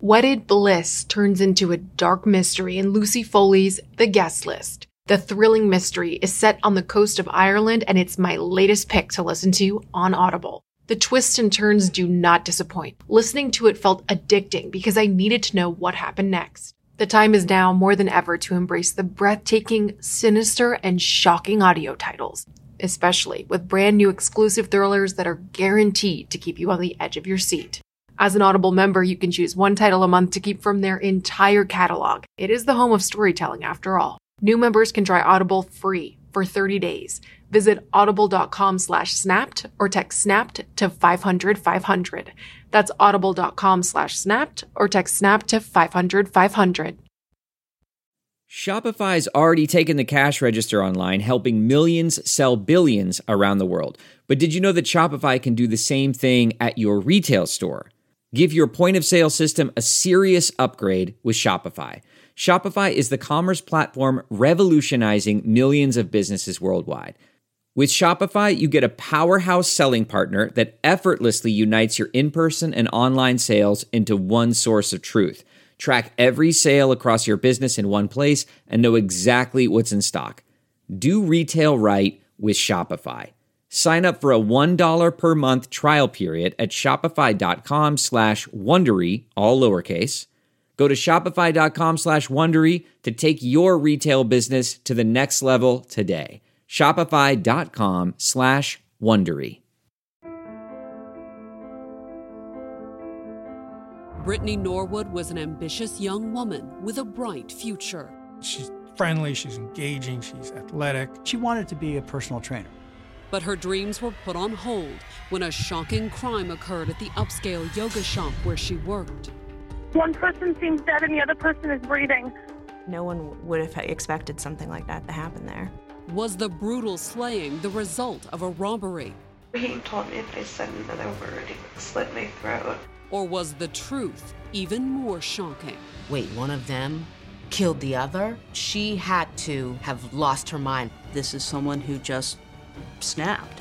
Wedded Bliss turns into a dark mystery in Lucy Foley's The Guest List. The thrilling mystery is set on the coast of Ireland, and it's my latest pick to listen to on Audible. The twists and turns do not disappoint. Listening to it felt addicting because I needed to know what happened next. The time is now more than ever to embrace the breathtaking, sinister, and shocking audio titles, especially with brand new exclusive thrillers that are guaranteed to keep you on the edge of your seat. As an Audible member, you can choose one title a month to keep from their entire catalog. It is the home of storytelling after all. New members can try Audible free for 30 days. Visit audible.com slash snapped or text snapped to 500 500. That's audible.com slash snapped or text snapped to 500 500. Shopify's already taken the cash register online, helping millions sell billions around the world. But did you know that Shopify can do the same thing at your retail store? Give your point of sale system a serious upgrade with Shopify. Shopify is the commerce platform revolutionizing millions of businesses worldwide. With Shopify, you get a powerhouse selling partner that effortlessly unites your in person and online sales into one source of truth. Track every sale across your business in one place and know exactly what's in stock. Do retail right with Shopify. Sign up for a $1 per month trial period at shopify.com slash Wondery, all lowercase. Go to shopify.com slash Wondery to take your retail business to the next level today. Shopify.com slash Wondery. Brittany Norwood was an ambitious young woman with a bright future. She's friendly, she's engaging, she's athletic. She wanted to be a personal trainer. But her dreams were put on hold when a shocking crime occurred at the upscale yoga shop where she worked. One person seems dead and the other person is breathing. No one would have expected something like that to happen there. Was the brutal slaying the result of a robbery? He told me if I said another word, he would slit my throat. Or was the truth even more shocking? Wait, one of them killed the other? She had to have lost her mind. This is someone who just snapped.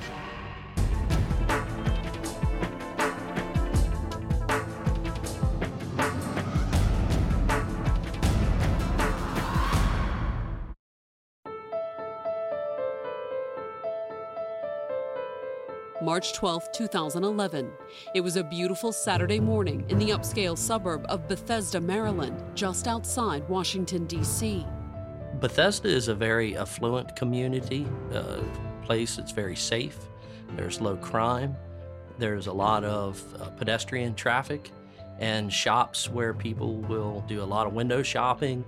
March 12, 2011. It was a beautiful Saturday morning in the upscale suburb of Bethesda, Maryland, just outside Washington, D.C. Bethesda is a very affluent community, a place that's very safe. There's low crime. There's a lot of uh, pedestrian traffic and shops where people will do a lot of window shopping.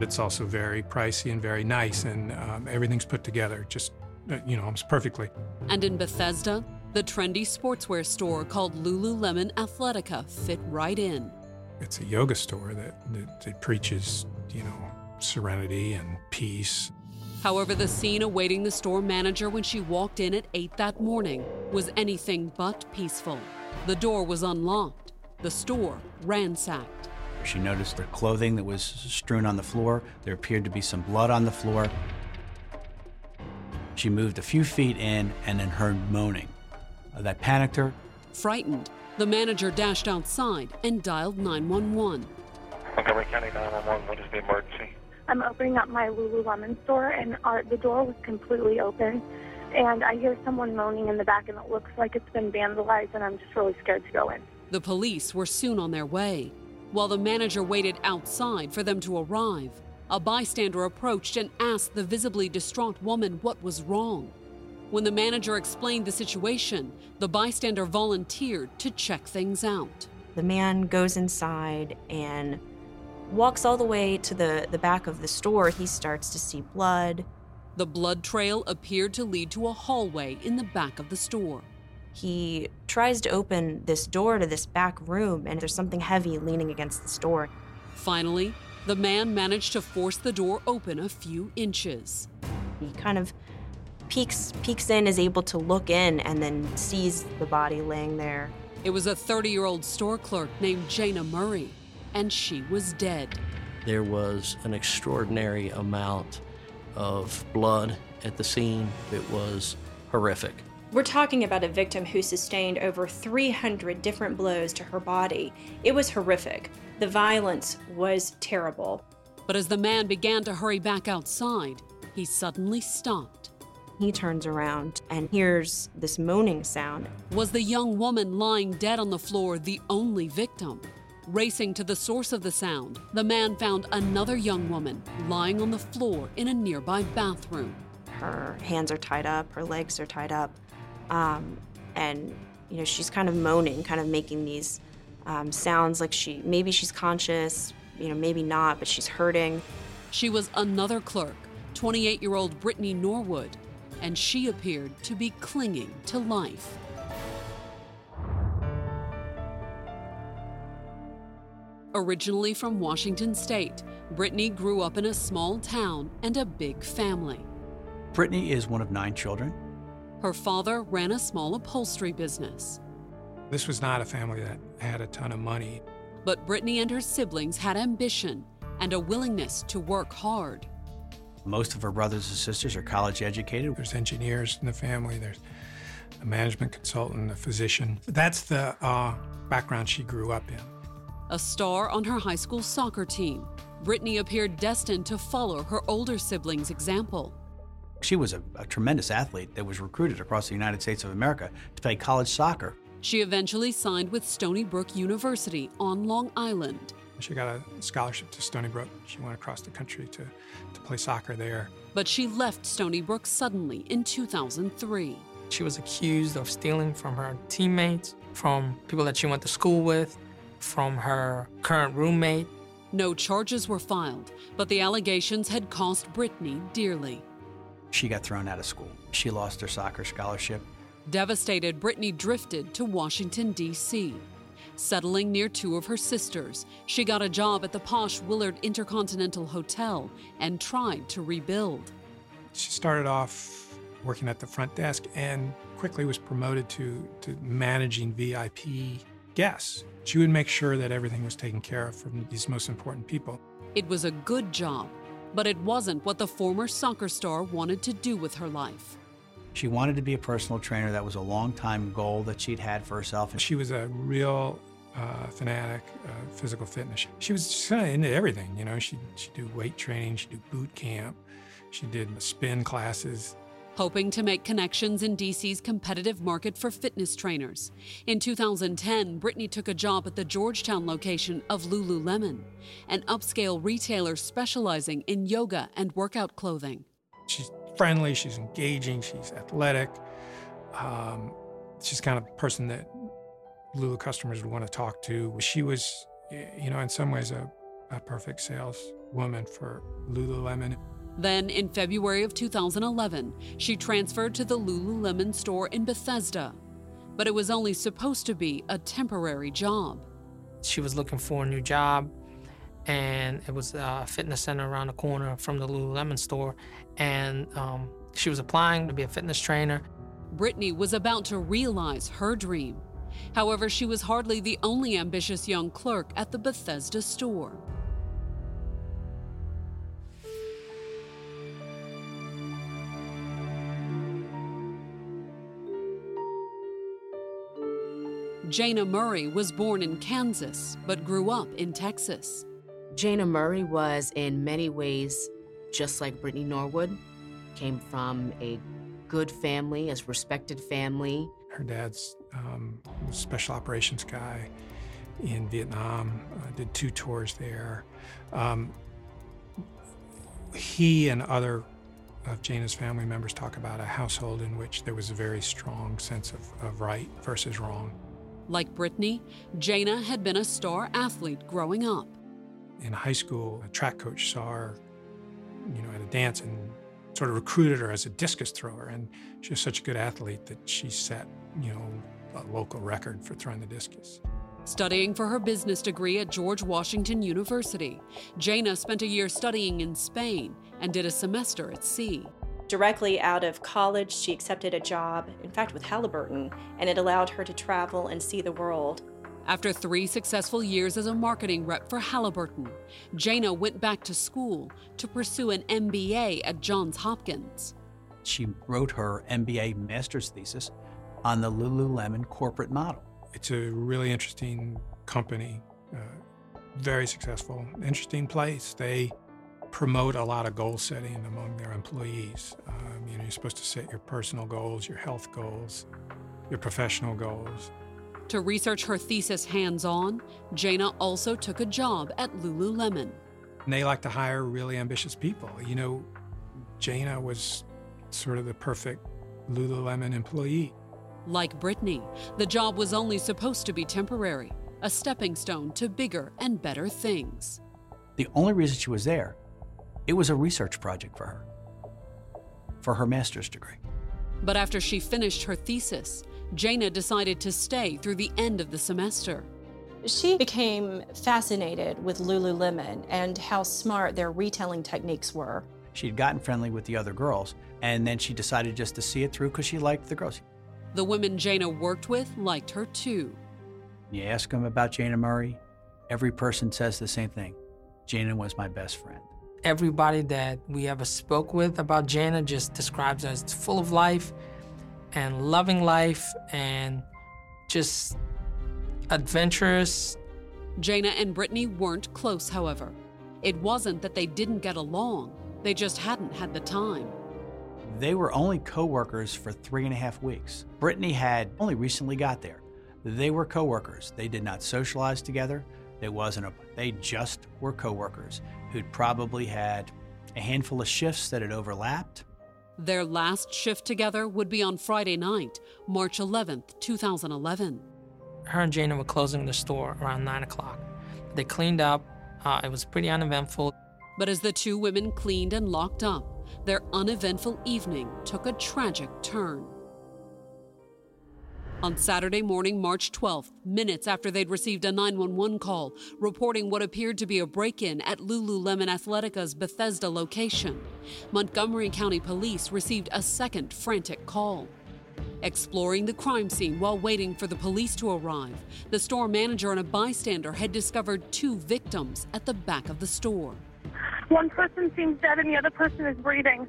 It's also very pricey and very nice, and um, everything's put together just, uh, you know, almost perfectly. And in Bethesda, the trendy sportswear store called Lululemon Athletica fit right in. It's a yoga store that, that, that preaches, you know, serenity and peace. However, the scene awaiting the store manager when she walked in at 8 that morning was anything but peaceful. The door was unlocked, the store ransacked. She noticed the clothing that was strewn on the floor. There appeared to be some blood on the floor. She moved a few feet in and then heard moaning. That panicked her. Frightened, the manager dashed outside and dialed 911. Montgomery County 911, what is the emergency? I'm opening up my Lululemon store, and our, the door was completely open. And I hear someone moaning in the back, and it looks like it's been vandalized, and I'm just really scared to go in. The police were soon on their way. While the manager waited outside for them to arrive, a bystander approached and asked the visibly distraught woman what was wrong. When the manager explained the situation, the bystander volunteered to check things out. The man goes inside and walks all the way to the, the back of the store. He starts to see blood. The blood trail appeared to lead to a hallway in the back of the store. He tries to open this door to this back room, and there's something heavy leaning against this door. Finally, the man managed to force the door open a few inches. He kind of peeks peeks in, is able to look in, and then sees the body laying there. It was a 30 year old store clerk named Jayna Murray, and she was dead. There was an extraordinary amount of blood at the scene. It was horrific. We're talking about a victim who sustained over 300 different blows to her body. It was horrific. The violence was terrible. But as the man began to hurry back outside, he suddenly stopped. He turns around and hears this moaning sound. Was the young woman lying dead on the floor the only victim? Racing to the source of the sound, the man found another young woman lying on the floor in a nearby bathroom. Her hands are tied up, her legs are tied up, um, and you know she's kind of moaning, kind of making these um, sounds like she maybe she's conscious, you know maybe not, but she's hurting. She was another clerk, 28-year-old Brittany Norwood, and she appeared to be clinging to life. Originally from Washington State, Brittany grew up in a small town and a big family. Brittany is one of nine children. Her father ran a small upholstery business. This was not a family that had a ton of money. But Brittany and her siblings had ambition and a willingness to work hard. Most of her brothers and sisters are college educated. There's engineers in the family, there's a management consultant, a physician. That's the uh, background she grew up in. A star on her high school soccer team, Brittany appeared destined to follow her older siblings' example. She was a, a, tremendous athlete that was recruited across the United States of America to play college soccer. She eventually signed with Stony Brook University on Long Island. She got a scholarship to Stony Brook. She went across the country to, to play soccer there. But she left Stony Brook suddenly in 2003. She was accused of stealing from her teammates, from people that she went to school with, from her current roommate. No charges were filed, but the allegations had cost Brittany dearly. She got thrown out of school. She lost her soccer scholarship. Devastated, Brittany drifted to Washington, D.C. Settling near two of her sisters, she got a job at the posh Willard Intercontinental Hotel and tried to rebuild. She started off working at the front desk and quickly was promoted to, to managing VIP guests. She would make sure that everything was taken care of from these most important people. It was a good job, but it wasn't what the former soccer star wanted to do with her life. She wanted to be a personal trainer. That was a long time goal that she'd had for herself. She was a real uh, fanatic of physical fitness. She was just kind of into everything, you know. She she'd do weight training, she'd do boot camp, she did spin classes. Hoping to make connections in DC's competitive market for fitness trainers. In 2010, Brittany took a job at the Georgetown location of Lululemon, an upscale retailer specializing in yoga and workout clothing. She's friendly, she's engaging, she's athletic. Um, she's kind of person that Lulu customers would want to talk to. She was, you know, in some ways a, a perfect saleswoman for Lululemon. Then, in February of 2011, she transferred to the Lululemon store in Bethesda. But it was only supposed to be a temporary job. She was looking for a new job, and it was a fitness center around the corner from the Lululemon store. And um, she was applying to be a fitness trainer. Brittany was about to realize her dream. However, she was hardly the only ambitious young clerk at the Bethesda store. Jayna Murray was born in Kansas but grew up in Texas. Jayna Murray was, in many ways, just like Brittany Norwood, came from a good family, a respected family. Her dad's um, a special operations guy in Vietnam, uh, did two tours there. Um, he and other of Jayna's family members talk about a household in which there was a very strong sense of, of right versus wrong. Like Brittany, Jayna had been a star athlete growing up. In high school, a track coach saw her, you know, at a dance and sort of recruited her as a discus thrower. And she was such a good athlete that she set, you know, a local record for throwing the discus. Studying for her business degree at George Washington University, Jayna spent a year studying in Spain and did a semester at sea. Directly out of college, she accepted a job, in fact, with Halliburton, and it allowed her to travel and see the world. After three successful years as a marketing rep for Halliburton, Jayna went back to school to pursue an MBA at Johns Hopkins. She wrote her MBA master's thesis on the Lululemon corporate model. It's a really interesting company, uh, very successful, interesting place. They promote a lot of goal setting among their employees. Um, you know, you're supposed to set your personal goals, your health goals, your professional goals. To research her thesis hands on, Jayna also took a job at Lululemon. And they like to hire really ambitious people. You know, Jayna was sort of the perfect Lululemon employee. Like Brittany, the job was only supposed to be temporary, a stepping stone to bigger and better things. The only reason she was there, it was a research project for her, for her master's degree. But after she finished her thesis, Jayna decided to stay through the end of the semester. She became fascinated with Lululemon and how smart their retailing techniques were. She'd gotten friendly with the other girls, and then she decided just to see it through because she liked the girls. The women Jayna worked with liked her too. You ask them about Jayna Murray, every person says the same thing. Jayna was my best friend. Everybody that we ever spoke with about Jayna just describes her as full of life and loving life and just adventurous. Jayna and Brittany weren't close, however. It wasn't that they didn't get along, they just hadn't had the time. They were only co-workers for three and a half weeks. Brittany had only recently got there. They were co-workers. They did not socialize together. It wasn't a, they just were co-workers who'd probably had a handful of shifts that had overlapped. Their last shift together would be on Friday night, March 11th, 2011. Her and Jayna were closing the store around 9 o'clock. They cleaned up. Uh, it was pretty uneventful. But as the two women cleaned and locked up, their uneventful evening took a tragic turn. On Saturday morning, March 12th, minutes after they'd received a 911 call reporting what appeared to be a break in at Lululemon Athletica's Bethesda location, Montgomery County Police received a second frantic call. Exploring the crime scene while waiting for the police to arrive, the store manager and a bystander had discovered two victims at the back of the store. One person seems dead and the other person is breathing.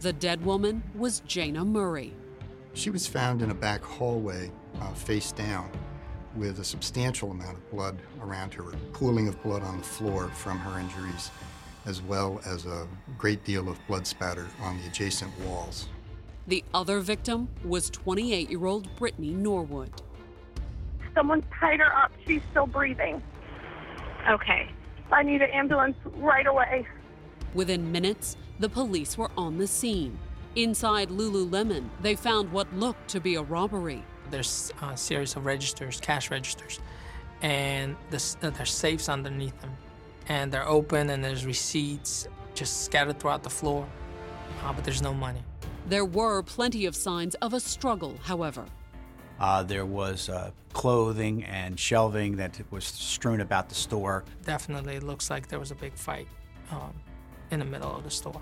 The dead woman was Jayna Murray. She was found in a back hallway, uh, face down, with a substantial amount of blood around her, a pooling of blood on the floor from her injuries, as well as a great deal of blood spatter on the adjacent walls. The other victim was 28 year old Brittany Norwood. Someone tied her up. She's still breathing. Okay. I need an ambulance right away. Within minutes, the police were on the scene. Inside Lululemon, they found what looked to be a robbery. There's a series of registers, cash registers, and this, uh, there's safes underneath them. And they're open, and there's receipts just scattered throughout the floor, uh, but there's no money. There were plenty of signs of a struggle, however. Uh, there was uh, clothing and shelving that was strewn about the store. Definitely looks like there was a big fight um, in the middle of the store.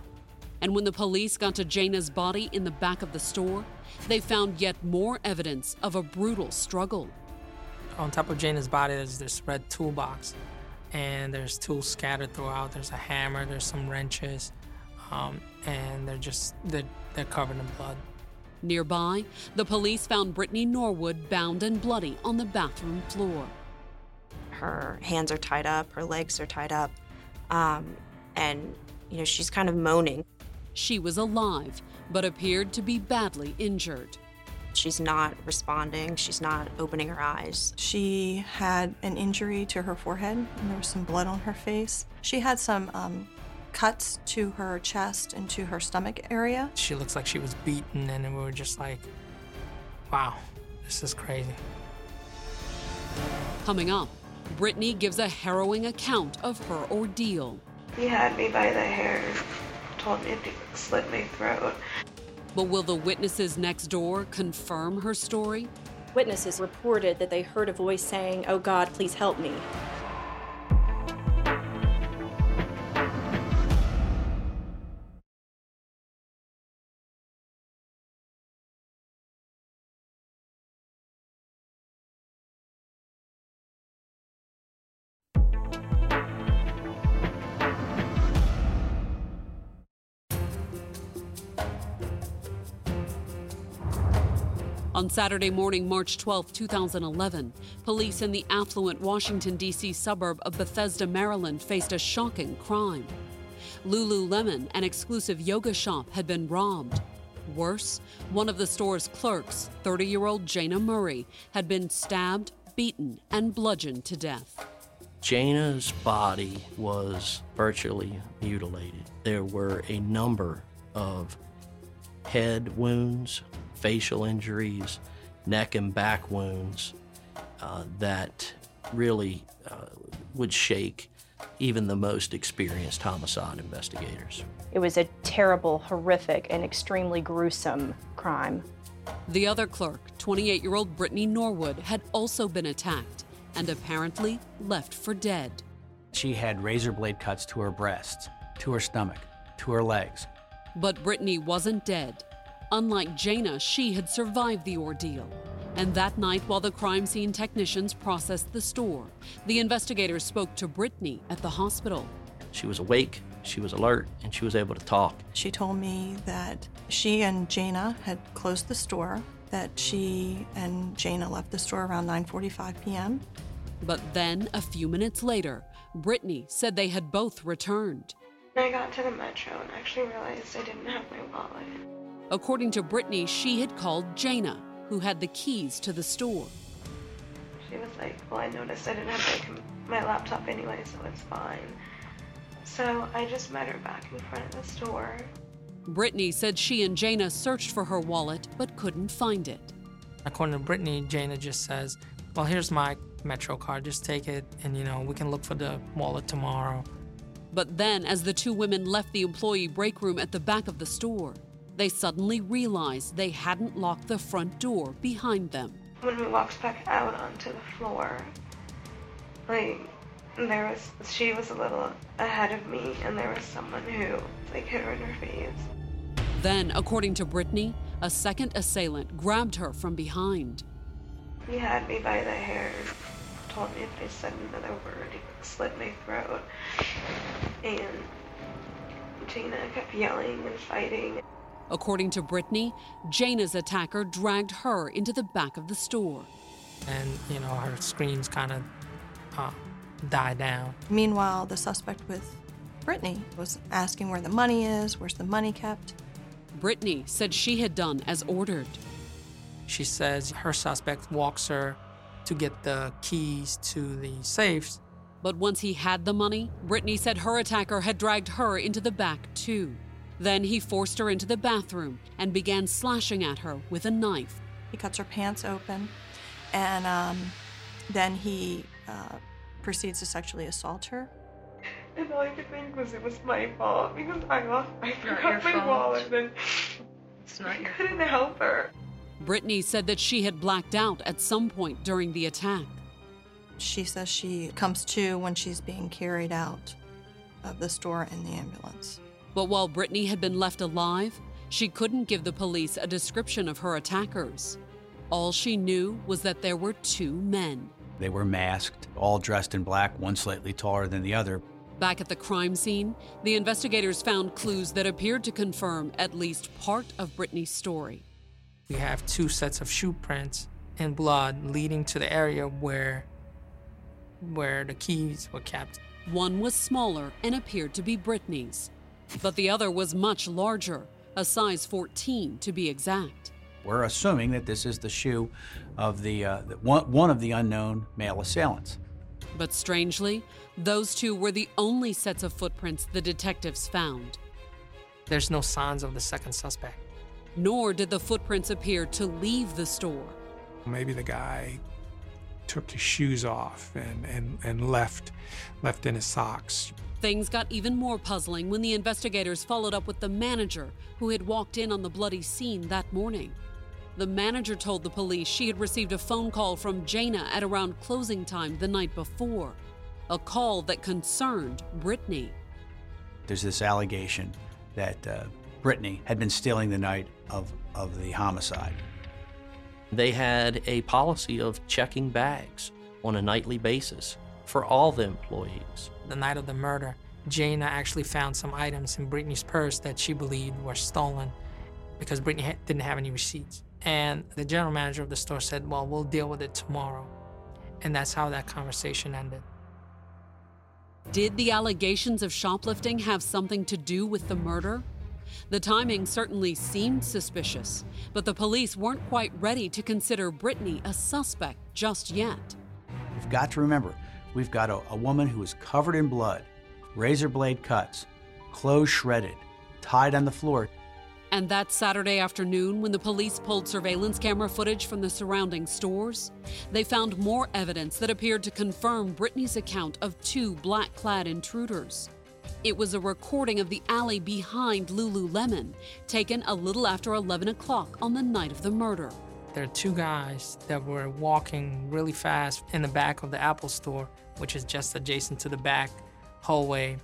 And when the police got to Jayna's body in the back of the store, they found yet more evidence of a brutal struggle. On top of Jayna's body, there's this red toolbox, and there's tools scattered throughout. There's a hammer, there's some wrenches, um, and they're just they're, they're covered in blood. Nearby, the police found Brittany Norwood bound and bloody on the bathroom floor. Her hands are tied up, her legs are tied up, um, and you know she's kind of moaning. She was alive, but appeared to be badly injured. She's not responding. She's not opening her eyes. She had an injury to her forehead, and there was some blood on her face. She had some um, cuts to her chest and to her stomach area. She looks like she was beaten, and we were just like, wow, this is crazy. Coming up, Brittany gives a harrowing account of her ordeal. He had me by the hair, told me to slit my throat. But will the witnesses next door confirm her story? Witnesses reported that they heard a voice saying, Oh God, please help me. Saturday morning, March 12, 2011, police in the affluent Washington, D.C. suburb of Bethesda, Maryland faced a shocking crime. Lululemon, an exclusive yoga shop, had been robbed. Worse, one of the store's clerks, 30 year old Jayna Murray, had been stabbed, beaten, and bludgeoned to death. Jayna's body was virtually mutilated. There were a number of head wounds, facial injuries, neck and back wounds uh, that really uh, would shake even the most experienced homicide investigators. It was a terrible, horrific, and extremely gruesome crime. The other clerk, 28 year old Brittany Norwood, had also been attacked and apparently left for dead. She had razor blade cuts to her breasts, to her stomach, to her legs. But Brittany wasn't dead. Unlike Jayna, she had survived the ordeal. And that night, while the crime scene technicians processed the store, the investigators spoke to Brittany at the hospital. She was awake, she was alert, and she was able to talk. She told me that she and Jayna had closed the store, that she and Jayna left the store around 9:45 p.m. But then, a few minutes later, Brittany said they had both returned. I got to the metro and actually realized I didn't have my wallet. According to Brittany, she had called Jayna, who had the keys to the store. She was like, Well, I noticed I didn't have my, my laptop anyway, so it's fine. So I just met her back in front of the store. Brittany said she and Jayna searched for her wallet but couldn't find it. According to Brittany, Jayna just says, Well, here's my Metro card, just take it, and you know, we can look for the wallet tomorrow. But then, as the two women left the employee break room at the back of the store, they suddenly realized they hadn't locked the front door behind them. When we walked back out onto the floor, like there was she was a little ahead of me and there was someone who like hit her in her face. Then, according to Brittany, a second assailant grabbed her from behind. He had me by the hair, told me if I said another word, he would slit my throat. And Jayna kept yelling and fighting. According to Brittany, Jayna's attacker dragged her into the back of the store. And, you know, her screams kind of uh, die down. Meanwhile, the suspect with Brittany was asking where the money is, where's the money kept. Brittany said she had done as ordered. She says her suspect walks her to get the keys to the safes. But once he had the money, Brittany said her attacker had dragged her into the back too. Then he forced her into the bathroom and began slashing at her with a knife. He cuts her pants open, and um, then he uh, proceeds to sexually assault her. And all I could think was it was my fault because I lost, I forgot your my fault. wallet and It's not I your couldn't help her. Brittany said that she had blacked out at some point during the attack. She says she comes to when she's being carried out of the store in the ambulance. But while Brittany had been left alive, she couldn't give the police a description of her attackers. All she knew was that there were two men. They were masked, all dressed in black, one slightly taller than the other. Back at the crime scene, the investigators found clues that appeared to confirm at least part of Brittany's story. We have two sets of shoe prints and blood leading to the area where where the keys were kept. One was smaller and appeared to be Brittany's, but the other was much larger, a size 14 to be exact. We're assuming that this is the shoe of the, uh, one, one of the unknown male assailants. But strangely, those two were the only sets of footprints the detectives found. There's no signs of the second suspect. Nor did the footprints appear to leave the store. Maybe the guy took his shoes off and, and, and left left in his socks. Things got even more puzzling when the investigators followed up with the manager who had walked in on the bloody scene that morning. The manager told the police she had received a phone call from Jayna at around closing time the night before, a call that concerned Brittany. There's this allegation that uh, Brittany had been stealing the night of, of the homicide. They had a policy of checking bags on a nightly basis for all the employees. The night of the murder, Jayna actually found some items in Brittany's purse that she believed were stolen because Brittany ha- didn't have any receipts. And the general manager of the store said, Well, we'll deal with it tomorrow. And that's how that conversation ended. Did the allegations of shoplifting have something to do with the murder? The timing certainly seemed suspicious, but the police weren't quite ready to consider Brittany a suspect just yet. We've got to remember, we've got a, a woman who is covered in blood, razor blade cuts, clothes shredded, tied on the floor. And that Saturday afternoon, when the police pulled surveillance camera footage from the surrounding stores, they found more evidence that appeared to confirm Brittany's account of two black clad intruders. It was a recording of the alley behind Lululemon, taken a little after 11 o'clock on the night of the murder. There are two guys that were walking really fast in the back of the Apple store, which is just adjacent to the back hallway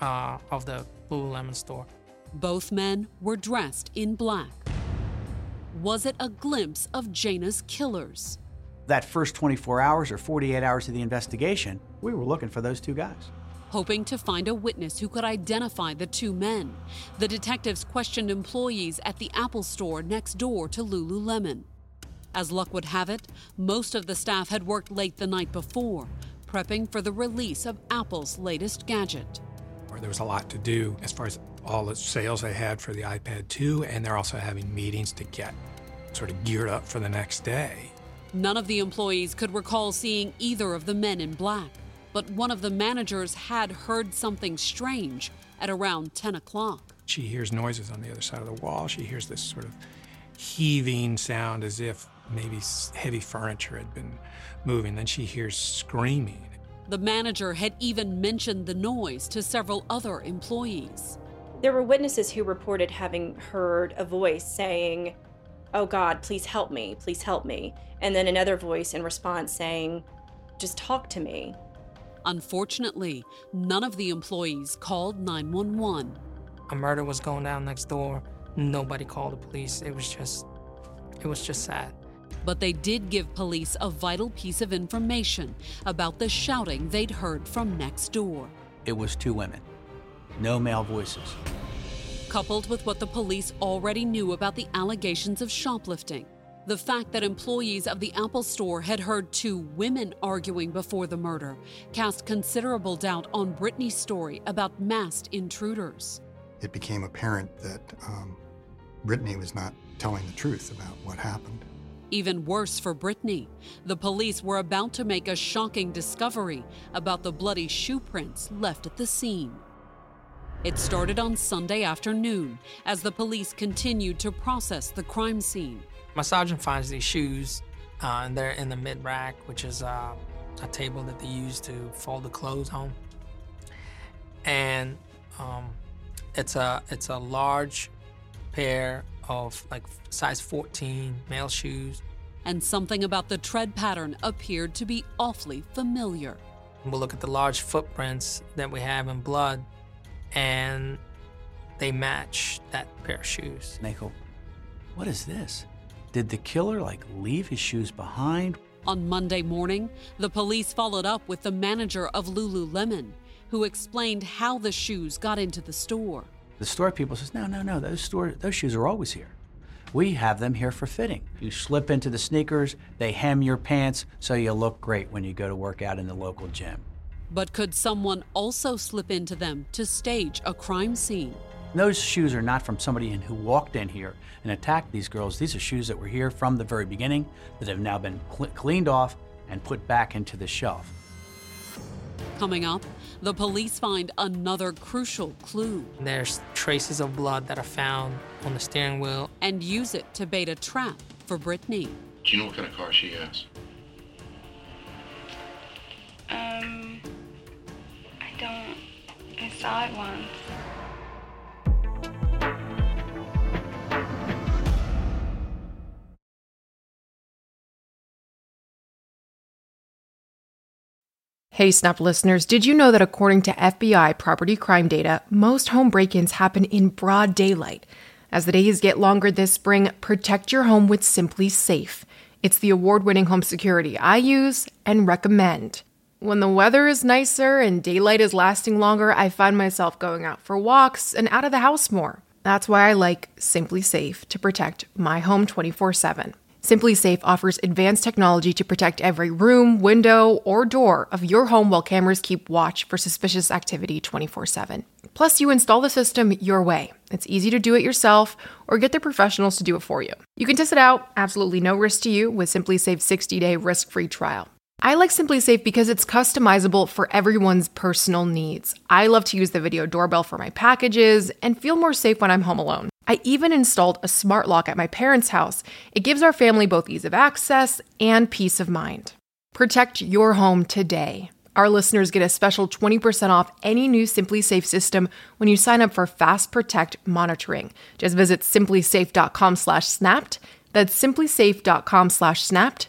uh, of the Lululemon store. Both men were dressed in black. Was it a glimpse of Jayna's killers? That first 24 hours or 48 hours of the investigation, we were looking for those two guys. Hoping to find a witness who could identify the two men, the detectives questioned employees at the Apple store next door to Lululemon. As luck would have it, most of the staff had worked late the night before, prepping for the release of Apple's latest gadget. There was a lot to do as far as all the sales they had for the iPad 2, and they're also having meetings to get sort of geared up for the next day. None of the employees could recall seeing either of the men in black, but one of the managers had heard something strange at around 10 o'clock. She hears noises on the other side of the wall. She hears this sort of heaving sound as if maybe heavy furniture had been moving. Then she hears screaming. The manager had even mentioned the noise to several other employees. There were witnesses who reported having heard a voice saying, Oh God, please help me, please help me. And then another voice in response saying, Just talk to me. Unfortunately, none of the employees called 911. A murder was going down next door. Nobody called the police. It was just, it was just sad. But they did give police a vital piece of information about the shouting they'd heard from next door. It was two women, no male voices. Coupled with what the police already knew about the allegations of shoplifting, the fact that employees of the Apple store had heard two women arguing before the murder cast considerable doubt on Brittany's story about masked intruders. It became apparent that um, Brittany was not telling the truth about what happened. Even worse for Brittany, the police were about to make a shocking discovery about the bloody shoe prints left at the scene. It started on Sunday afternoon as the police continued to process the crime scene. My sergeant finds these shoes, uh, and they're in the mid rack, which is uh, a table that they use to fold the clothes on. And um, it's a it's a large pair of like size 14 male shoes. And something about the tread pattern appeared to be awfully familiar. We'll look at the large footprints that we have in blood, and they match that pair of shoes. And they go, What is this? Did the killer like leave his shoes behind? On Monday morning, the police followed up with the manager of Lululemon, who explained how the shoes got into the store. The store people says, "No, no, no. Those store those shoes are always here. We have them here for fitting. You slip into the sneakers, they hem your pants so you look great when you go to work out in the local gym." But could someone also slip into them to stage a crime scene? Those shoes are not from somebody who walked in here and attacked these girls. These are shoes that were here from the very beginning that have now been cl- cleaned off and put back into the shelf. Coming up, the police find another crucial clue. There's traces of blood that are found on the steering wheel. And use it to bait a trap for Brittany. Do you know what kind of car she has? Um, I don't. I saw it once. Hey, Snap listeners, did you know that according to FBI property crime data, most home break ins happen in broad daylight? As the days get longer this spring, protect your home with SimpliSafe. It's the award winning home security I use and recommend. When the weather is nicer and daylight is lasting longer, I find myself going out for walks and out of the house more. That's why I like SimpliSafe to protect my home 24 7. SimpliSafe offers advanced technology to protect every room, window, or door of your home while cameras keep watch for suspicious activity 24 7. Plus, you install the system your way. It's easy to do it yourself or get the professionals to do it for you. You can test it out, absolutely no risk to you, with SimpliSafe's 60 day risk free trial. I like SimpliSafe because it's customizable for everyone's personal needs. I love to use the video doorbell for my packages and feel more safe when I'm home alone. I even installed a smart lock at my parents' house. It gives our family both ease of access and peace of mind. Protect your home today. Our listeners get a special 20% off any new SimpliSafe system when you sign up for Fast Protect monitoring. Just visit simplisafe.com/snapped. That's simplisafe.com/snapped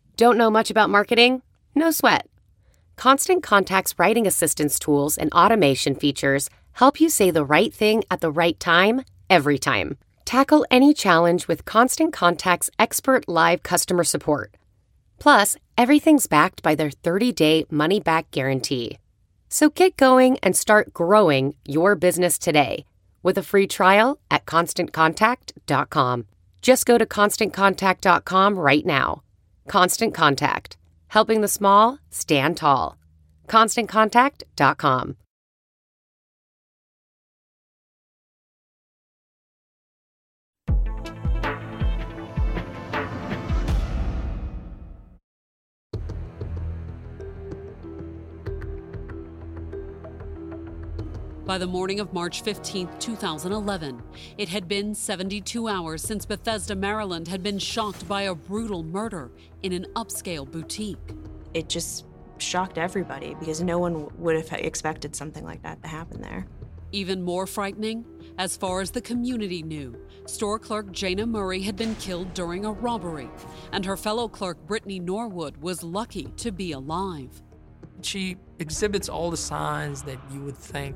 Don't know much about marketing? No sweat. Constant Contact's writing assistance tools and automation features help you say the right thing at the right time, every time. Tackle any challenge with Constant Contact's expert live customer support. Plus, everything's backed by their 30 day money back guarantee. So get going and start growing your business today with a free trial at constantcontact.com. Just go to constantcontact.com right now. Constant Contact, helping the small stand tall. ConstantContact.com. By the morning of March 15, 2011, it had been 72 hours since Bethesda, Maryland had been shocked by a brutal murder in an upscale boutique. It just shocked everybody because no one would have expected something like that to happen there. Even more frightening, as far as the community knew, store clerk Jayna Murray had been killed during a robbery, and her fellow clerk Brittany Norwood was lucky to be alive. She exhibits all the signs that you would think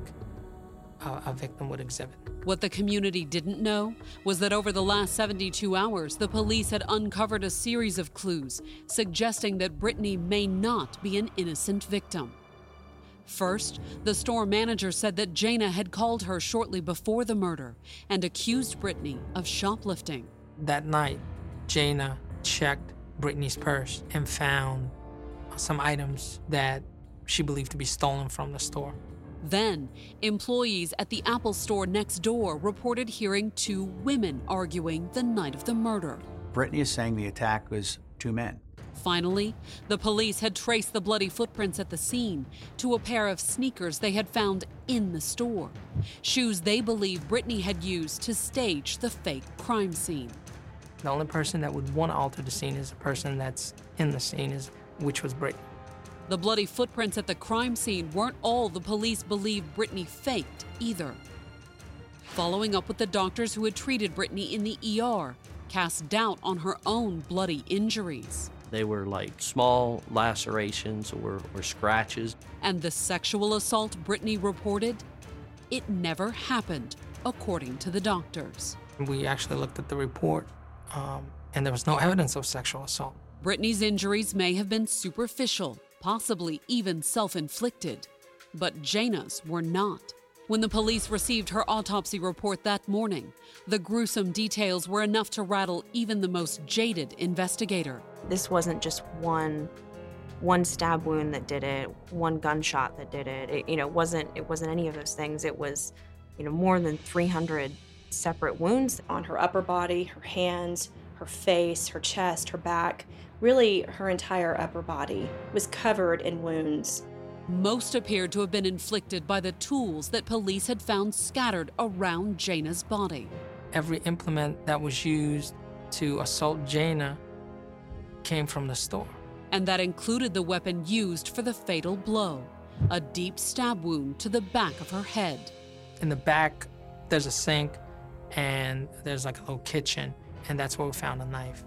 a, victim would exhibit. What the community didn't know was that over the last 72 hours, the police had uncovered a series of clues suggesting that Brittany may not be an innocent victim. First, the store manager said that Jayna had called her shortly before the murder and accused Brittany of shoplifting. That night, Jayna checked Brittany's purse and found some items that she believed to be stolen from the store. Then, employees at the Apple store next door reported hearing two women arguing the night of the murder. Brittany is saying the attack was two men. Finally, the police had traced the bloody footprints at the scene to a pair of sneakers they had found in the store, shoes they believe Brittany had used to stage the fake crime scene. The only person that would want to alter the scene is the person that's in the scene, is which was Brittany. The bloody footprints at the crime scene weren't all the police believed Brittany faked either. Following up with the doctors who had treated Brittany in the ER, cast doubt on her own bloody injuries. They were like small lacerations or, or scratches. And the sexual assault Brittany reported? It never happened, according to the doctors. We actually looked at the report, um, and there was no evidence of sexual assault. Brittany's injuries may have been superficial, possibly even self inflicted. But Jayna's were not. When the police received her autopsy report that morning, the gruesome details were enough to rattle even the most jaded investigator. This wasn't just one one stab wound that did it, one gunshot that did it. it you know, wasn't it wasn't any of those things. It was, you know, more than 300 separate wounds on her upper body, her hands, her face, her chest, her back. Really, her entire upper body was covered in wounds. Most appeared to have been inflicted by the tools that police had found scattered around Jayna's body. Every implement that was used to assault Jayna came from the store. And that included the weapon used for the fatal blow a deep stab wound to the back of her head. In the back, there's a sink, and there's like a little kitchen, and that's where we found a knife.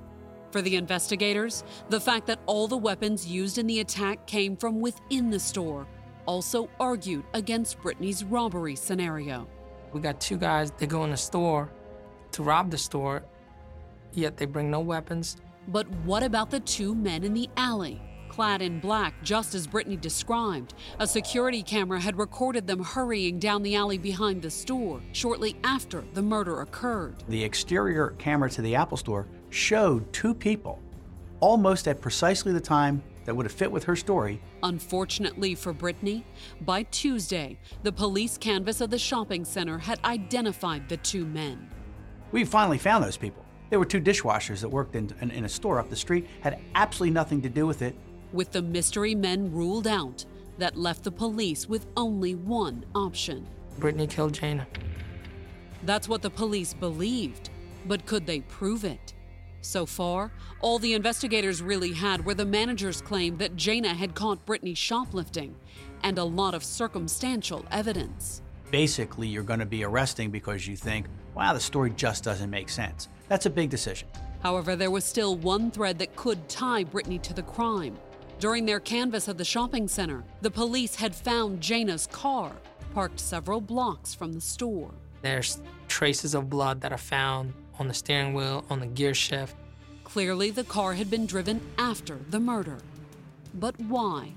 For the investigators, the fact that all the weapons used in the attack came from within the store also argued against Brittany's robbery scenario. We got two guys that go in the store to rob the store, yet they bring no weapons. But what about the two men in the alley? Clad in black, just as Brittany described, a security camera had recorded them hurrying down the alley behind the store shortly after the murder occurred. The exterior camera to the Apple store showed two people almost at precisely the time that would have fit with her story. Unfortunately for Brittany, by Tuesday, the police canvas of the shopping center had identified the two men. We finally found those people. They were two dishwashers that worked in, in, in a store up the street, had absolutely nothing to do with it. With the mystery men ruled out, that left the police with only one option. Brittany killed Jayna. That's what the police believed, but could they prove it? So far, all the investigators really had were the manager's claim that Jayna had caught Brittany shoplifting and a lot of circumstantial evidence. Basically, you're going to be arresting because you think, wow, the story just doesn't make sense. That's a big decision. However, there was still one thread that could tie Brittany to the crime. During their canvass of the shopping center, the police had found Jayna's car parked several blocks from the store. There's traces of blood that are found on the steering wheel, on the gear shift. Clearly, the car had been driven after the murder. But why?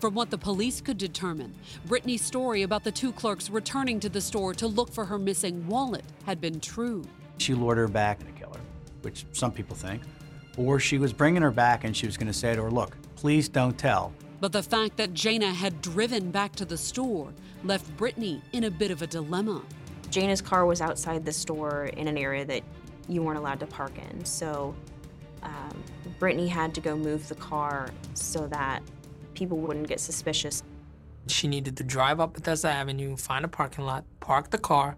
From what the police could determine, Brittany's story about the two clerks returning to the store to look for her missing wallet had been true. She lured her back to kill her, which some people think. Or she was bringing her back and she was going to say to her, Look, please don't tell. But the fact that Jayna had driven back to the store left Brittany in a bit of a dilemma. Jayna's car was outside the store in an area that you weren't allowed to park in. So um, Brittany had to go move the car so that people wouldn't get suspicious. She needed to drive up Bethesda Avenue, find a parking lot, park the car,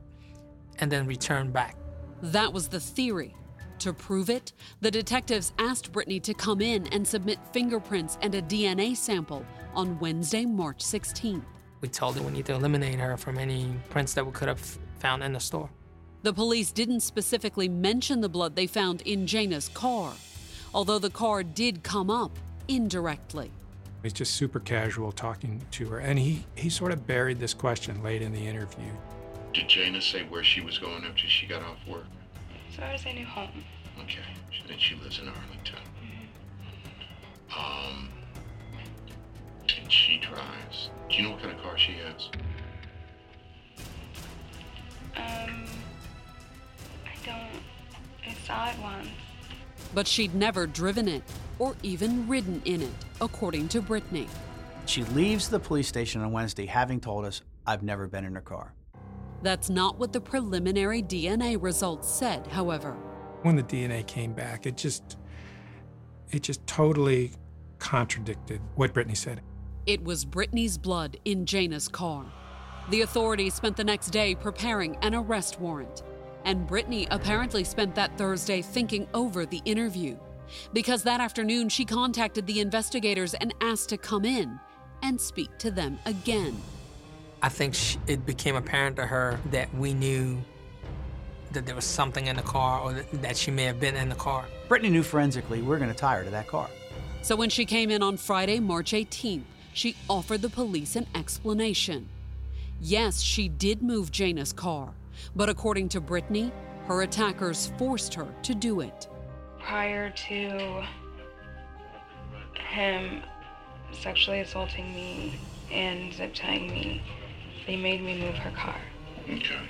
and then return back. That was the theory. To prove it, the detectives asked Brittany to come in and submit fingerprints and a DNA sample on Wednesday, March 16th. We told her we need to eliminate her from any prints that we could have found in the store. The police didn't specifically mention the blood they found in Jayna's car, although the car did come up indirectly. He's just super casual talking to her, and he, he sort of buried this question late in the interview. Did Jayna say where she was going after she got off work? As far as I knew, home. Okay, then she lives in Arlington. Mm-hmm. Um, and she drives. Do you know what kind of car she has? Um, I don't. I saw it once. But she'd never driven it or even ridden in it, according to Brittany. She leaves the police station on Wednesday having told us, I've never been in her car. That's not what the preliminary DNA results said, however. When the DNA came back, it just it just totally contradicted what Brittany said. It was Brittany's blood in Jayna's car. The authorities spent the next day preparing an arrest warrant, and Brittany apparently spent that Thursday thinking over the interview. Because that afternoon she contacted the investigators and asked to come in and speak to them again. I think she, it became apparent to her that we knew that there was something in the car or that, that she may have been in the car. Brittany knew forensically we're going to tie her to that car. So when she came in on Friday, March 18th, she offered the police an explanation. Yes, she did move Jayna's car, but according to Brittany, her attackers forced her to do it. Prior to him sexually assaulting me and zip tying me, they made me move her car. Okay.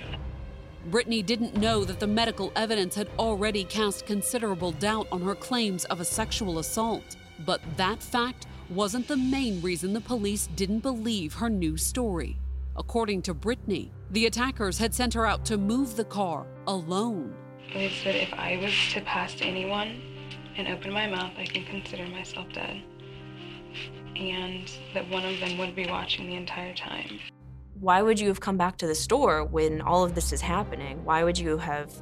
Brittany didn't know that the medical evidence had already cast considerable doubt on her claims of a sexual assault. But that fact wasn't the main reason the police didn't believe her new story. According to Brittany, the attackers had sent her out to move the car alone. They said if I was to pass anyone and open my mouth, I can consider myself dead. And that one of them would be watching the entire time. Why would you have come back to the store when all of this is happening? Why would you have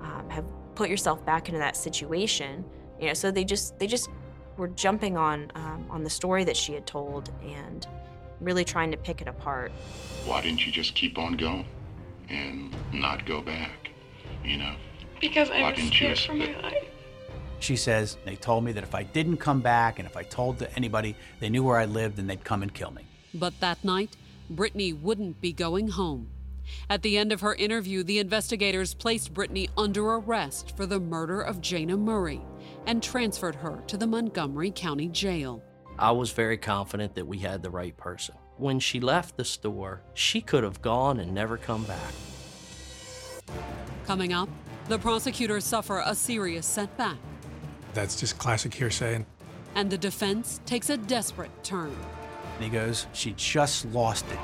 um, have put yourself back into that situation? You know, so they just they just were jumping on um, on the story that she had told and really trying to pick it apart. Why didn't you just keep on going and not go back? You know? Because I Like was in scared juice, for my life. She says they told me that if I didn't come back and if I told to anybody they knew where I lived, then they'd come and kill me. But that night, Brittany wouldn't be going home. At the end of her interview, the investigators placed Brittany under arrest for the murder of Jayna Murray and transferred her to the Montgomery County Jail. I was very confident that we had the right person. When she left the store, she could have gone and never come back. Coming up, the prosecutors suffer a serious setback, That's just classic hearsay. and the defense takes a desperate turn. And he goes, She just lost it.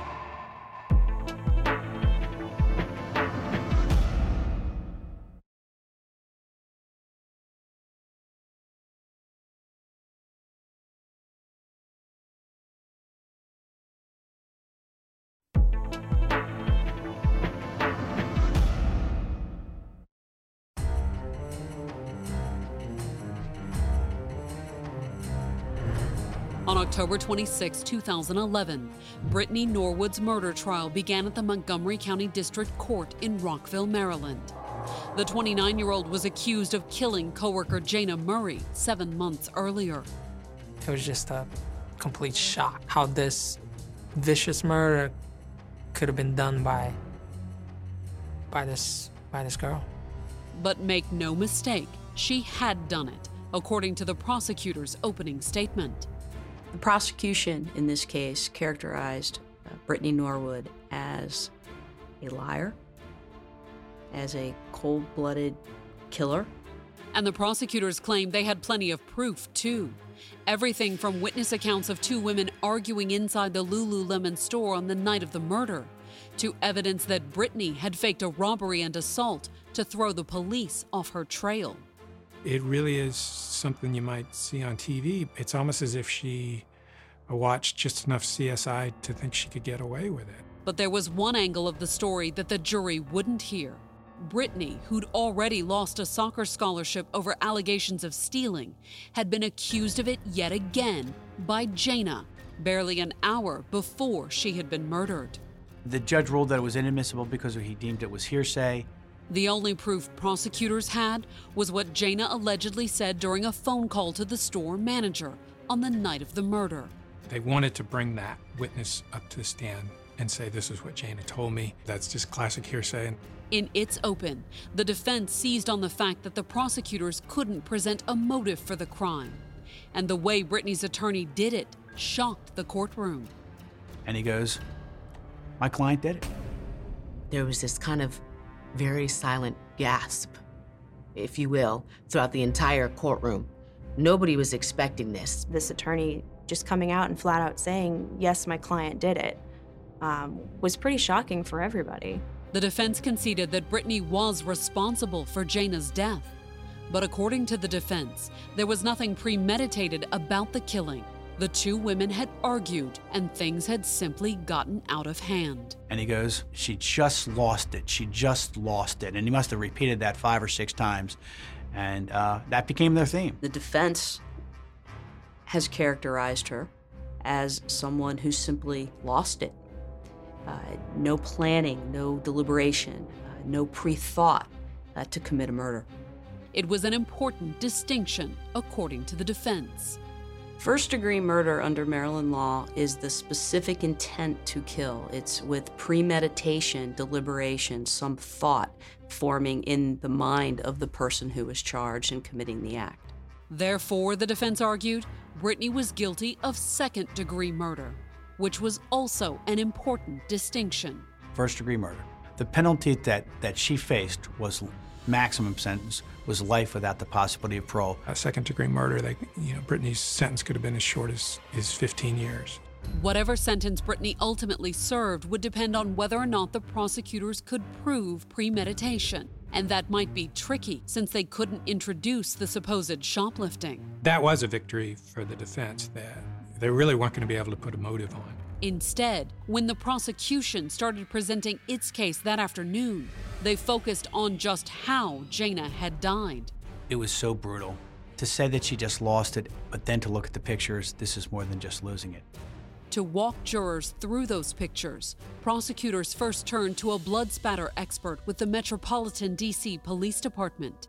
October 26, 2011, Brittany Norwood's murder trial began at the Montgomery County District Court in Rockville, Maryland. The 29 year old was accused of killing coworker Jayna Murray seven months earlier. It was just a complete shock how this vicious murder could have been done by by this by this girl. But make no mistake, she had done it, according to the prosecutor's opening statement. The prosecution in this case characterized uh, Brittany Norwood as a liar, as a cold blooded killer. And the prosecutors claimed they had plenty of proof, too. Everything from witness accounts of two women arguing inside the Lululemon store on the night of the murder, to evidence that Brittany had faked a robbery and assault to throw the police off her trail. It really is something you might see on TV. It's almost as if she watched just enough CSI to think she could get away with it. But there was one angle of the story that the jury wouldn't hear. Brittany, who'd already lost a soccer scholarship over allegations of stealing, had been accused of it yet again by Jayna, barely an hour before she had been murdered. The judge ruled that it was inadmissible because he deemed it was hearsay. The only proof prosecutors had was what Jayna allegedly said during a phone call to the store manager on the night of the murder. They wanted to bring that witness up to the stand and say, This is what Jayna told me. That's just classic hearsay. In its open, the defense seized on the fact that the prosecutors couldn't present a motive for the crime. And the way Brittany's attorney did it shocked the courtroom. And he goes, My client did it. There was this kind of very silent gasp, if you will, throughout the entire courtroom. Nobody was expecting this. This attorney just coming out and flat out saying, yes, my client did it, um, was pretty shocking for everybody. The defense conceded that Brittany was responsible for Jayna's death. But according to the defense, there was nothing premeditated about the killing. The two women had argued, and things had simply gotten out of hand. And he goes, She just lost it. She just lost it. And he must have repeated that five or six times. And uh, that became their theme. The defense has characterized her as someone who simply lost it. Uh, no planning, no deliberation, uh, no pre thought uh, to commit a murder. It was an important distinction, according to the defense. First degree murder under Maryland law is the specific intent to kill. It's with premeditation, deliberation, some thought forming in the mind of the person who is charged in committing the act. Therefore, the defense argued Brittany was guilty of second degree murder, which was also an important distinction. First degree murder. The penalty that, that she faced was maximum sentence was life without the possibility of parole. A second degree murder, they, you know, Brittany's sentence could have been as short as, as 15 years. Whatever sentence Brittany ultimately served would depend on whether or not the prosecutors could prove premeditation. And that might be tricky since they couldn't introduce the supposed shoplifting. That was a victory for the defense that they really weren't going to be able to put a motive on. Instead, when the prosecution started presenting its case that afternoon, they focused on just how Jayna had died. It was so brutal. To say that she just lost it, but then to look at the pictures, this is more than just losing it. To walk jurors through those pictures, prosecutors first turned to a blood spatter expert with the Metropolitan DC Police Department.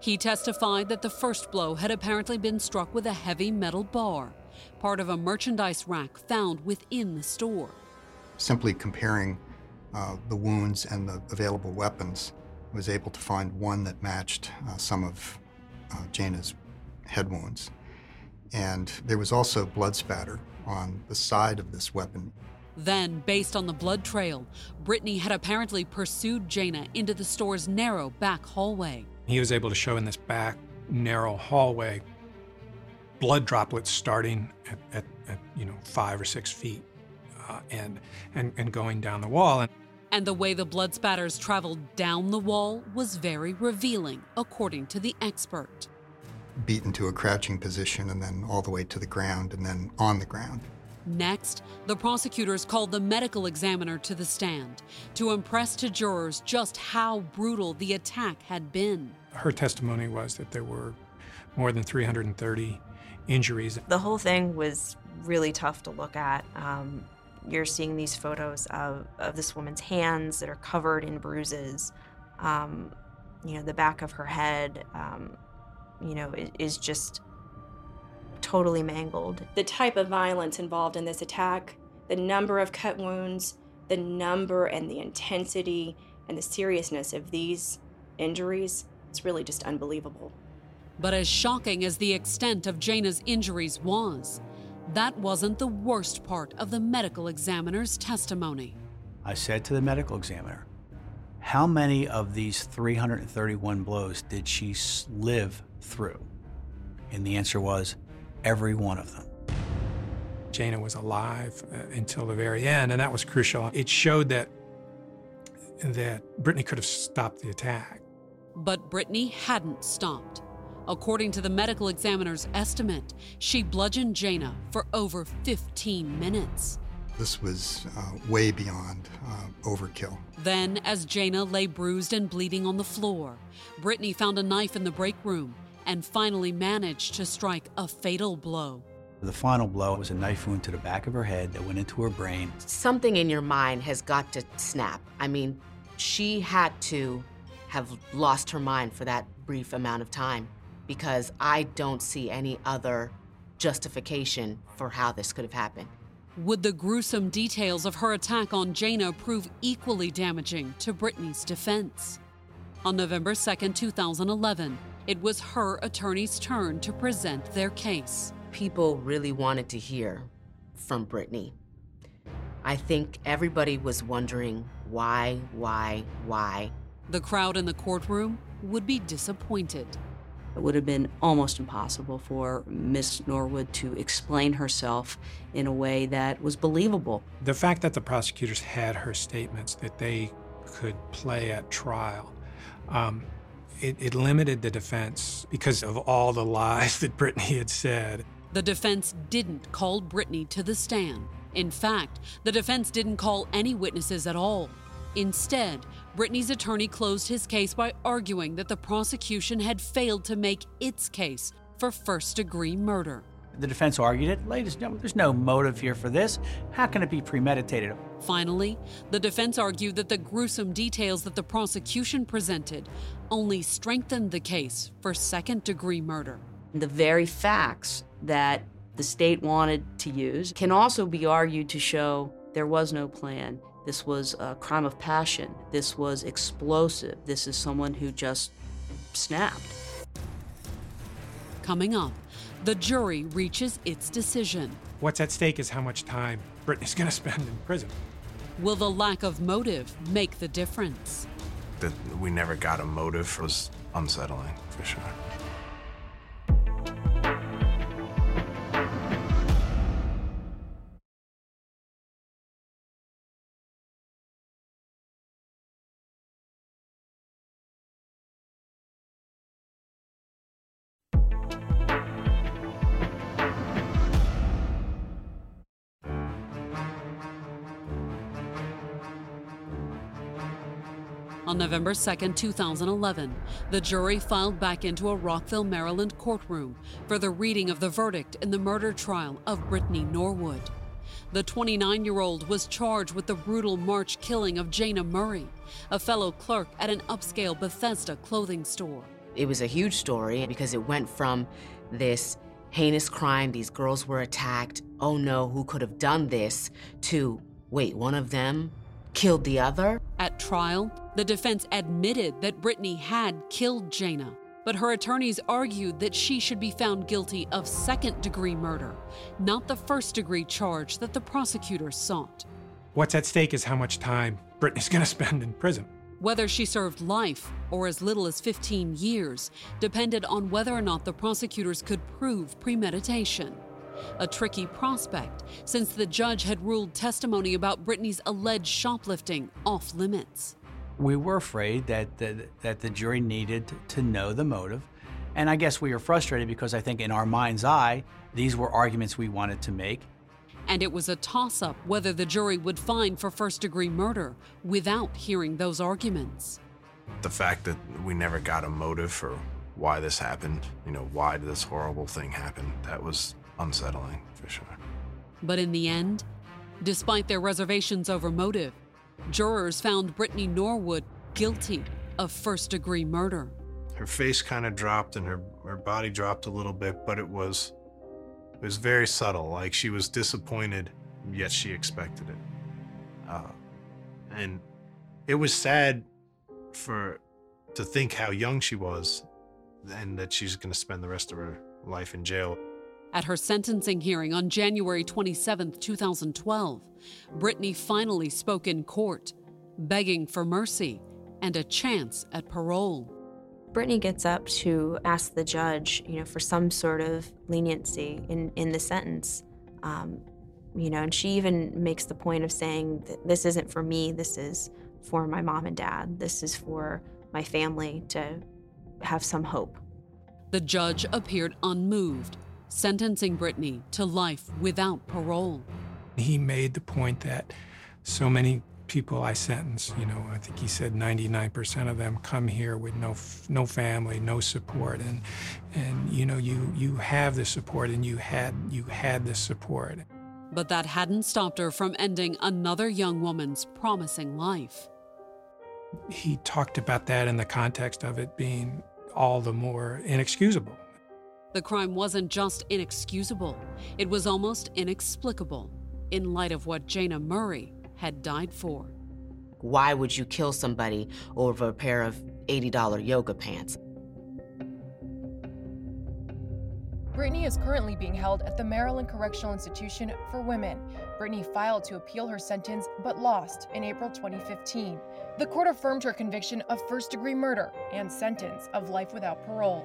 He testified that the first blow had apparently been struck with a heavy metal bar, part of a merchandise rack found within the store. Simply comparing uh, the wounds and the available weapons, I was able to find one that matched uh, some of uh, Jayna's head wounds. And there was also blood spatter on the side of this weapon. Then, based on the blood trail, Brittany had apparently pursued Jayna into the store's narrow back hallway. He was able to show in this back narrow hallway blood droplets starting at, at, at you know five or six feet uh, and, and and going down the wall. And, and the way the blood spatters traveled down the wall was very revealing, according to the expert. Beaten to a crouching position and then all the way to the ground and then on the ground. Next, the prosecutors called the medical examiner to the stand to impress to jurors just how brutal the attack had been. Her testimony was that there were more than 330 injuries. The whole thing was really tough to look at. Um, you're seeing these photos of, of this woman's hands that are covered in bruises. Um, you know, the back of her head, um, you know, is, is just totally mangled. The type of violence involved in this attack, the number of cut wounds, the number and the intensity and the seriousness of these injuries, it's really just unbelievable. But as shocking as the extent of Jayna's injuries was, that wasn't the worst part of the medical examiner's testimony. I said to the medical examiner, How many of these 331 blows did she live through? And the answer was every one of them. Jayna was alive uh, until the very end, and that was crucial. It showed that that Brittany could have stopped the attack. But Brittany hadn't stopped. According to the medical examiner's estimate, she bludgeoned Jayna for over 15 minutes. This was uh, way beyond uh, overkill. Then, as Jayna lay bruised and bleeding on the floor, Brittany found a knife in the break room and finally managed to strike a fatal blow. The final blow was a knife wound to the back of her head that went into her brain. Something in your mind has got to snap. I mean, she had to have lost her mind for that brief amount of time because I don't see any other justification for how this could have happened. Would the gruesome details of her attack on Jayna prove equally damaging to Brittany's defense? On November 2, 2011, it was her attorney's turn to present their case. People really wanted to hear from Brittany. I think everybody was wondering why, why, why. The crowd in the courtroom would be disappointed. It would have been almost impossible for Miss Norwood to explain herself in a way that was believable. The fact that the prosecutors had her statements that they could play at trial um, it, it limited the defense because of all the lies that Brittany had said. The defense didn't call Brittany to the stand. In fact, the defense didn't call any witnesses at all. Instead, Brittany's attorney closed his case by arguing that the prosecution had failed to make its case for first degree murder. The defense argued it. Ladies and gentlemen, there's no motive here for this. How can it be premeditated? Finally, the defense argued that the gruesome details that the prosecution presented only strengthened the case for second degree murder. The very facts that the state wanted to use can also be argued to show there was no plan. This was a crime of passion. This was explosive. This is someone who just snapped. Coming up, the jury reaches its decision. What's at stake is how much time Brittany's going to spend in prison. Will the lack of motive make the difference? That we never got a motive was unsettling, for sure. On November 2, 2011, the jury filed back into a Rockville, Maryland courtroom for the reading of the verdict in the murder trial of Brittany Norwood. The 29 year old was charged with the brutal March killing of Jayna Murray, a fellow clerk at an upscale Bethesda clothing store. It was a huge story because it went from this heinous crime, these girls were attacked, oh no, who could have done this, to wait, one of them killed the other? At trial, the defense admitted that Brittany had killed Jayna, but her attorneys argued that she should be found guilty of second degree murder, not the first degree charge that the prosecutors sought. What's at stake is how much time Brittany's going to spend in prison. Whether she served life or as little as 15 years depended on whether or not the prosecutors could prove premeditation. A tricky prospect, since the judge had ruled testimony about Brittany's alleged shoplifting off limits. We were afraid that the, that the jury needed to know the motive. And I guess we were frustrated because I think in our mind's eye, these were arguments we wanted to make. And it was a toss up whether the jury would find for first degree murder without hearing those arguments. The fact that we never got a motive for why this happened, you know, why did this horrible thing happened, that was unsettling for sure. But in the end, despite their reservations over motive, jurors found Brittany Norwood guilty of first degree murder. Her face kind of dropped and her, her body dropped a little bit, but it was it was very subtle. Like she was disappointed, yet she expected it. Uh, and it was sad for to think how young she was and that she's going to spend the rest of her life in jail. At her sentencing hearing on January 27, 2012, Brittany finally spoke in court, begging for mercy and a chance at parole. Brittany gets up to ask the judge, you know, for some sort of leniency in, in the sentence. Um, you know, and she even makes the point of saying that this isn't for me, this is for my mom and dad, this is for my family to have some hope. The judge appeared unmoved sentencing Brittany to life without parole. He made the point that so many people I sentence, you know, I think he said 99% of them come here with no no family, no support and and you know, you you have the support and you had you had the support. But that hadn't stopped her from ending another young woman's promising life. He talked about that in the context of it being all the more inexcusable. The crime wasn't just inexcusable, it was almost inexplicable in light of what Jayna Murray had died for. Why would you kill somebody over a pair of $80 yoga pants? Brittany is currently being held at the Maryland Correctional Institution for Women. Brittany filed to appeal her sentence but lost in April 2015. The court affirmed her conviction of first degree murder and sentence of life without parole.